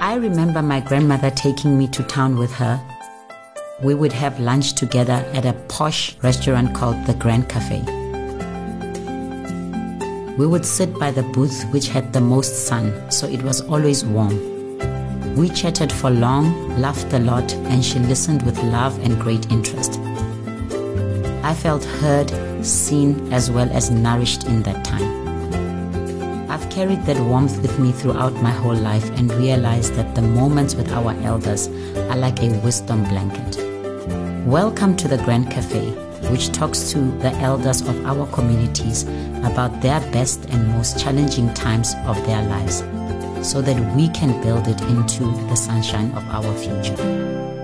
I remember my grandmother taking me to town with her. We would have lunch together at a posh restaurant called the Grand Cafe. We would sit by the booth which had the most sun, so it was always warm. We chatted for long, laughed a lot, and she listened with love and great interest. I felt heard, seen, as well as nourished in that time. I've carried that warmth with me throughout my whole life and realized that the moments with our elders are like a wisdom blanket. Welcome to the Grand Cafe, which talks to the elders of our communities about their best and most challenging times of their lives so that we can build it into the sunshine of our future.